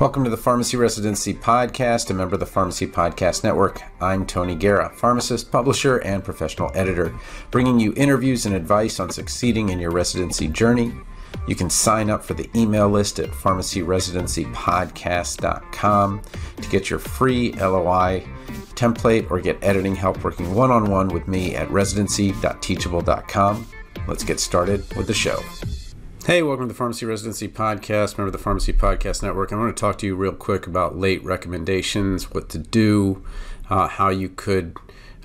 Welcome to the Pharmacy Residency Podcast, a member of the Pharmacy Podcast Network. I'm Tony Guerra, pharmacist, publisher, and professional editor, bringing you interviews and advice on succeeding in your residency journey. You can sign up for the email list at pharmacyresidencypodcast.com to get your free LOI template or get editing help working one on one with me at residency.teachable.com. Let's get started with the show. Hey, welcome to the Pharmacy Residency Podcast, member of the Pharmacy Podcast Network. I want to talk to you real quick about late recommendations, what to do, uh, how you could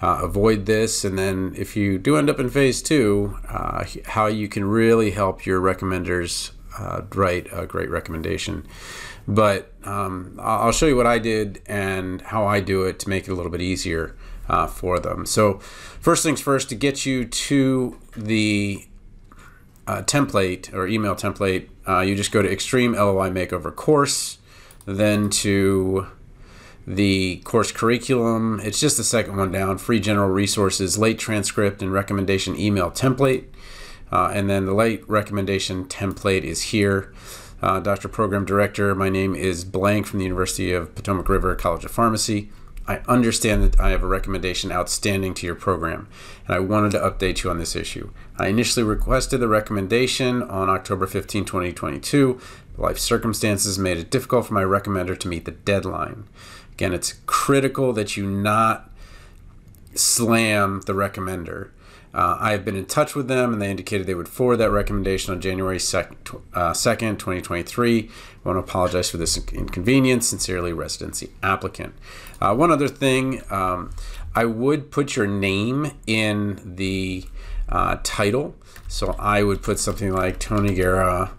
uh, avoid this, and then if you do end up in phase two, uh, how you can really help your recommenders uh, write a great recommendation. But um, I'll show you what I did and how I do it to make it a little bit easier uh, for them. So, first things first, to get you to the uh, template or email template, uh, you just go to Extreme LOI Makeover Course, then to the course curriculum. It's just the second one down free general resources, late transcript, and recommendation email template. Uh, and then the late recommendation template is here. Uh, Dr. Program Director, my name is Blank from the University of Potomac River College of Pharmacy. I understand that I have a recommendation outstanding to your program, and I wanted to update you on this issue. I initially requested the recommendation on October 15, 2022. Life circumstances made it difficult for my recommender to meet the deadline. Again, it's critical that you not slam the recommender. Uh, I have been in touch with them, and they indicated they would forward that recommendation on January 2nd, uh, 2nd 2023. I want to apologize for this inconvenience. Sincerely, residency applicant. Uh, one other thing, um, I would put your name in the uh, title. So I would put something like Tony Guerra,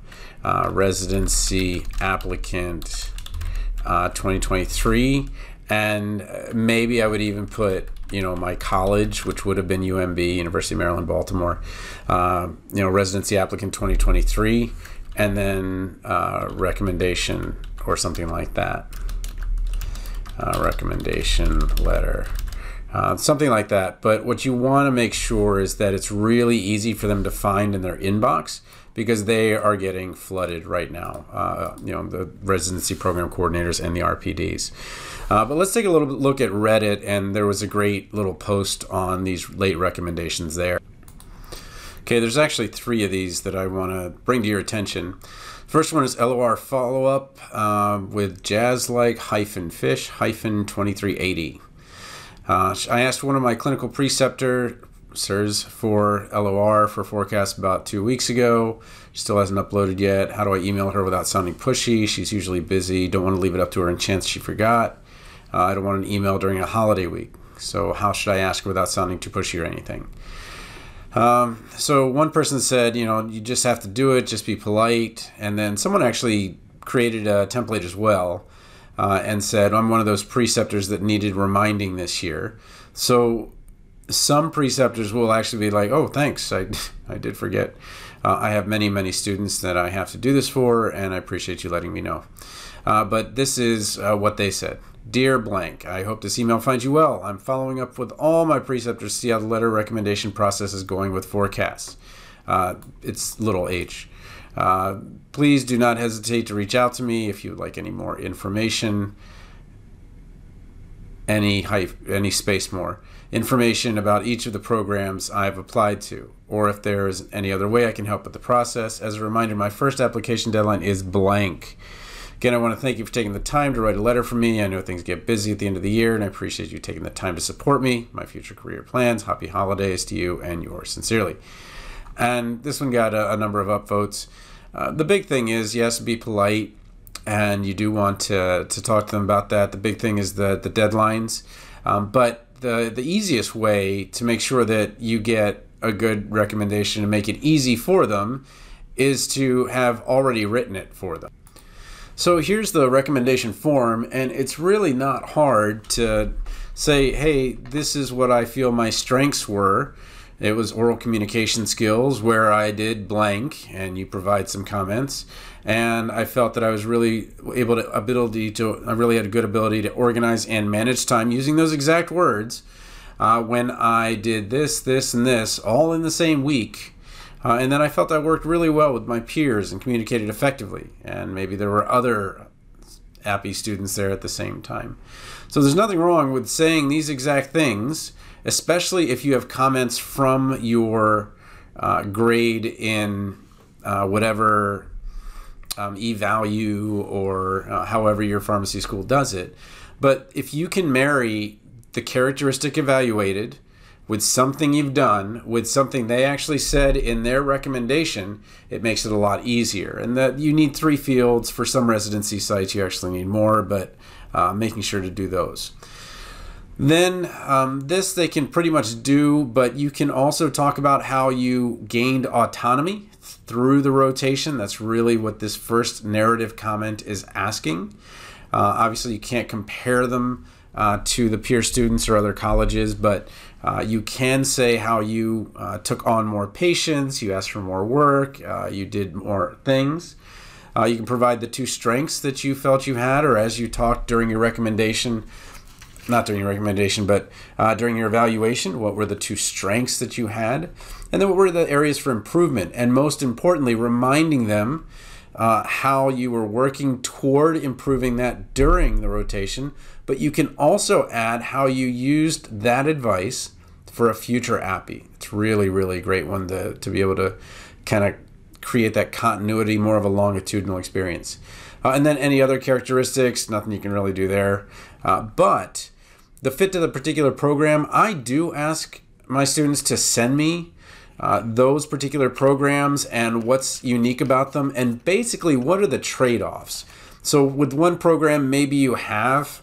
uh, residency applicant uh, 2023. And maybe I would even put you know my college, which would have been UMB, University of Maryland, Baltimore. Uh, you know, residency applicant 2023, and then uh, recommendation or something like that. Uh, recommendation letter. Uh, something like that. But what you want to make sure is that it's really easy for them to find in their inbox because they are getting flooded right now. Uh, you know, the residency program coordinators and the RPDs. Uh, but let's take a little look at Reddit, and there was a great little post on these late recommendations there. Okay, there's actually three of these that I want to bring to your attention. First one is LOR follow up uh, with jazz like hyphen fish hyphen 2380. Uh, I asked one of my clinical preceptors for LOR for PhORCAS about two weeks ago. She still hasn't uploaded yet. How do I email her without sounding pushy? She's usually busy. Don't want to leave it up to her in chance she forgot. Uh, I don't want an email during a holiday week. So, how should I ask without sounding too pushy or anything? Um, so, one person said, you know, you just have to do it, just be polite. And then someone actually created a template as well uh, and said, I'm one of those preceptors that needed reminding this year. So, some preceptors will actually be like, oh, thanks, I, I did forget. Uh, I have many, many students that I have to do this for, and I appreciate you letting me know. Uh, but this is uh, what they said. Dear Blank, I hope this email finds you well. I'm following up with all my preceptors to see how the letter recommendation process is going with PhORCAS. Uh, it's little h. Uh, please do not hesitate to reach out to me if you would like any more information, any hype, any space more information about each of the programs I've applied to, or if there is any other way I can help with the process. As a reminder, my first application deadline is blank. Again, I want to thank you for taking the time to write a letter for me. I know things get busy at the end of the year, and I appreciate you taking the time to support me, my future career plans. Happy holidays to you and yours sincerely. And this one got a, a number of upvotes. Uh, the big thing is, yes, be polite, and you do want to, to talk to them about that. The big thing is the, the deadlines. Um, but the, the easiest way to make sure that you get a good recommendation and make it easy for them is to have already written it for them. So here's the recommendation form, and it's really not hard to say, hey, this is what I feel my strengths were. It was oral communication skills where I did blank, and you provide some comments. And I felt that I was really able to ability to I really had a good ability to organize and manage time using those exact words. Uh, when I did this, this, and this all in the same week, Uh, and then I felt I worked really well with my peers and communicated effectively. And maybe there were other APPE students there at the same time. So there's nothing wrong with saying these exact things, especially if you have comments from your uh, grade in uh, whatever um, e-value or uh, however your pharmacy school does it. But if you can marry the characteristic evaluated with something you've done, with something they actually said in their recommendation, it makes it a lot easier. And that you need three fields for some residency sites, you actually need more, but uh, making sure to do those. Then um, this they can pretty much do, but you can also talk about how you gained autonomy through the rotation. That's really what this first narrative comment is asking. Uh, obviously, you can't compare them uh, to the peer students or other colleges, but uh, you can say how you uh, took on more patients, you asked for more work, uh, you did more things. Uh, you can provide the two strengths that you felt you had, or as you talked during your recommendation, not during your recommendation, but uh, during your evaluation, what were the two strengths that you had? And then what were the areas for improvement? And most importantly, reminding them uh, how you were working toward improving that during the rotation, but you can also add how you used that advice for a future APPE. It's really, really great one to, to be able to kind of create that continuity, more of a longitudinal experience. Uh, and then any other characteristics, nothing you can really do there. Uh, but the fit to the particular program, I do ask my students to send me uh, those particular programs and what's unique about them, and basically what are the trade offs. So, with one program, maybe you have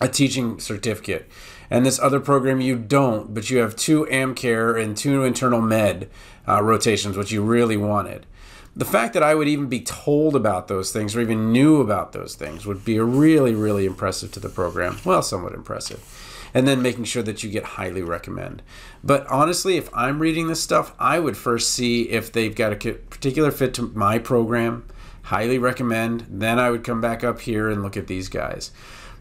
a teaching certificate, and this other program you don't, but you have two AmCare and two internal med uh, rotations, which you really wanted. The fact that I would even be told about those things or even knew about those things would be really, really impressive to the program. Well, somewhat impressive and then making sure that you get highly recommend. But honestly, if I'm reading this stuff, I would first see if they've got a particular fit to my program, highly recommend, then I would come back up here and look at these guys.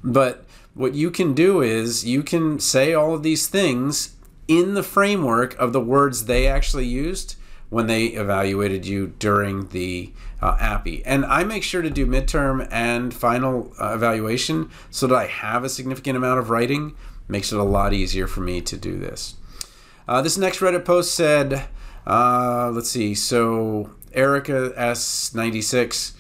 But what you can do is you can say all of these things in the framework of the words they actually used when they evaluated you during the uh, APPE. And I make sure to do midterm and final uh, evaluation so that I have a significant amount of writing makes it a lot easier for me to do this. Uh, this next Reddit post said, uh, let's see, so Erica S96.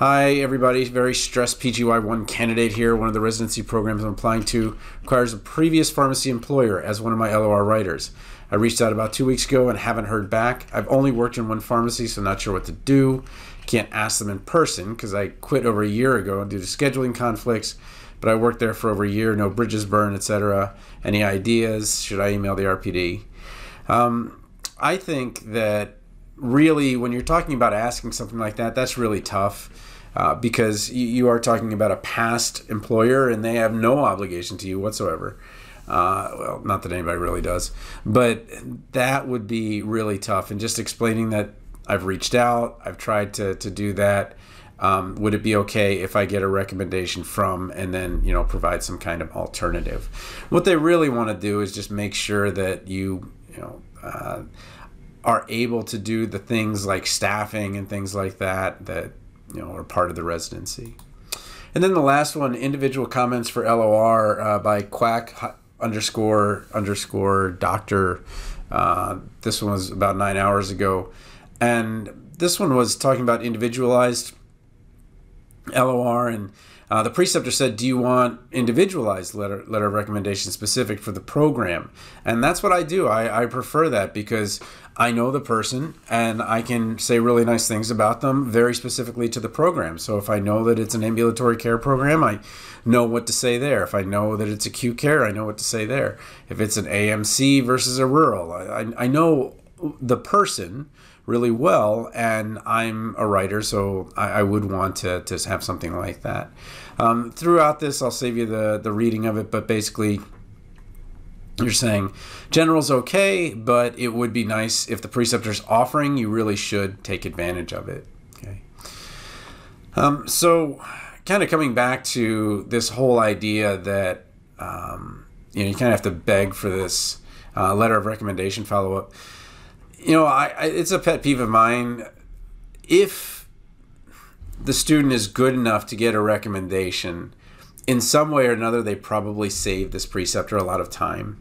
Hi, everybody. Very stressed PGY1 candidate here. One of the residency programs I'm applying to requires a previous pharmacy employer as one of my LOR writers. I reached out about two weeks ago and haven't heard back. I've only worked in one pharmacy, so not sure what to do. Can't ask them in person because I quit over a year ago due to scheduling conflicts but I worked there for over a year, no bridges burned, etc. Any ideas? Should I email the RPD? Um, I think that really, when you're talking about asking something like that, that's really tough. Uh, because you, are talking about a past employer and they have no obligation to you whatsoever. Uh, well, not that anybody really does, but that would be really tough. And just explaining that I've reached out, I've tried to, to do that, um, would it be okay if I get a recommendation from and then you know provide some kind of alternative? What they really want to do is just make sure that you you know uh, are able to do the things like staffing and things like that that you know are part of the residency. And then the last one, individual comments for LOR uh, by Quack underscore underscore Doctor. Uh, this one was about nine hours ago, and this one was talking about individualized LOR and uh, the preceptor said, "Do you want individualized letter letter of recommendation specific for the program?" And that's what I do. I, I prefer that because I know the person and I can say really nice things about them very specifically to the program. So if I know that it's an ambulatory care program, I know what to say there. If I know that it's acute care, I know what to say there. If it's an AMC versus a rural, I, I know the person really well, and I'm a writer, so I, I would want to, to have something like that. Um, throughout this, I'll save you the, the reading of it, but basically, you're saying general's okay, but it would be nice if the preceptor's offering, you really should take advantage of it. Okay. Um, so, kind of coming back to this whole idea that um, you know you kind of have to beg for this uh, letter of recommendation follow up you know, I, I, it's a pet peeve of mine. If the student is good enough to get a recommendation, in some way or another, they probably saved this preceptor a lot of time.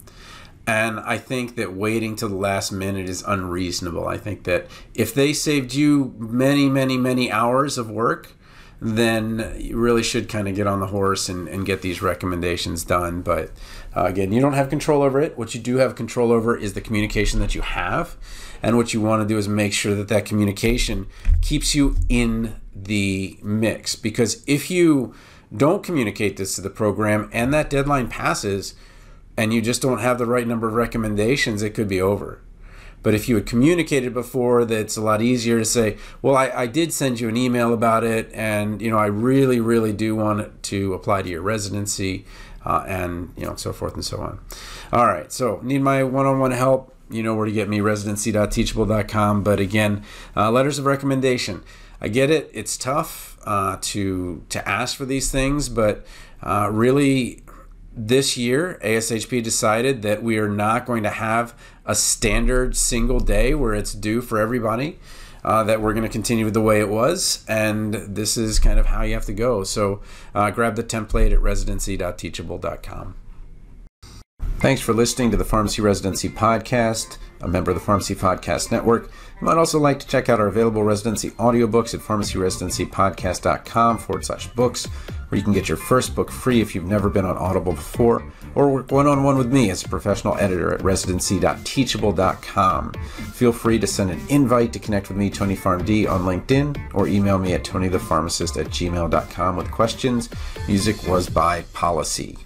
And I think that waiting to the last minute is unreasonable. I think that if they saved you many, many, many hours of work, then you really should kind of get on the horse and, and get these recommendations done. But uh, again, you don't have control over it. What you do have control over is the communication that you have. And what you want to do is make sure that that communication keeps you in the mix. Because if you don't communicate this to the program and that deadline passes and you just don't have the right number of recommendations, it could be over. But if you had communicated before, that's a lot easier to say, well, I, I did send you an email about it, and you know, I really, really do want to apply to your residency, uh, and you know, so forth and so on. All right, so need my one-on-one help. You know where to get me, residency.teachable.com. But again, uh, letters of recommendation. I get it; it's tough uh, to to ask for these things, but uh, really, this year, ASHP decided that we are not going to have a standard single day where it's due for everybody. Uh, that we're going to continue with the way it was, and this is kind of how you have to go. So, uh, grab the template at residency.teachable.com. Thanks for listening to the Pharmacy Residency Podcast, a member of the Pharmacy Podcast Network. You might also like to check out our available residency audiobooks at pharmacyresidencypodcast.com forward slash books, where you can get your first book free if you've never been on Audible before, or work one on one with me as a professional editor at residency.teachable.com. Feel free to send an invite to connect with me, Tony PharmD, on LinkedIn, or email me at tonythepharmacist at gmail.com with questions. Music was by Policy.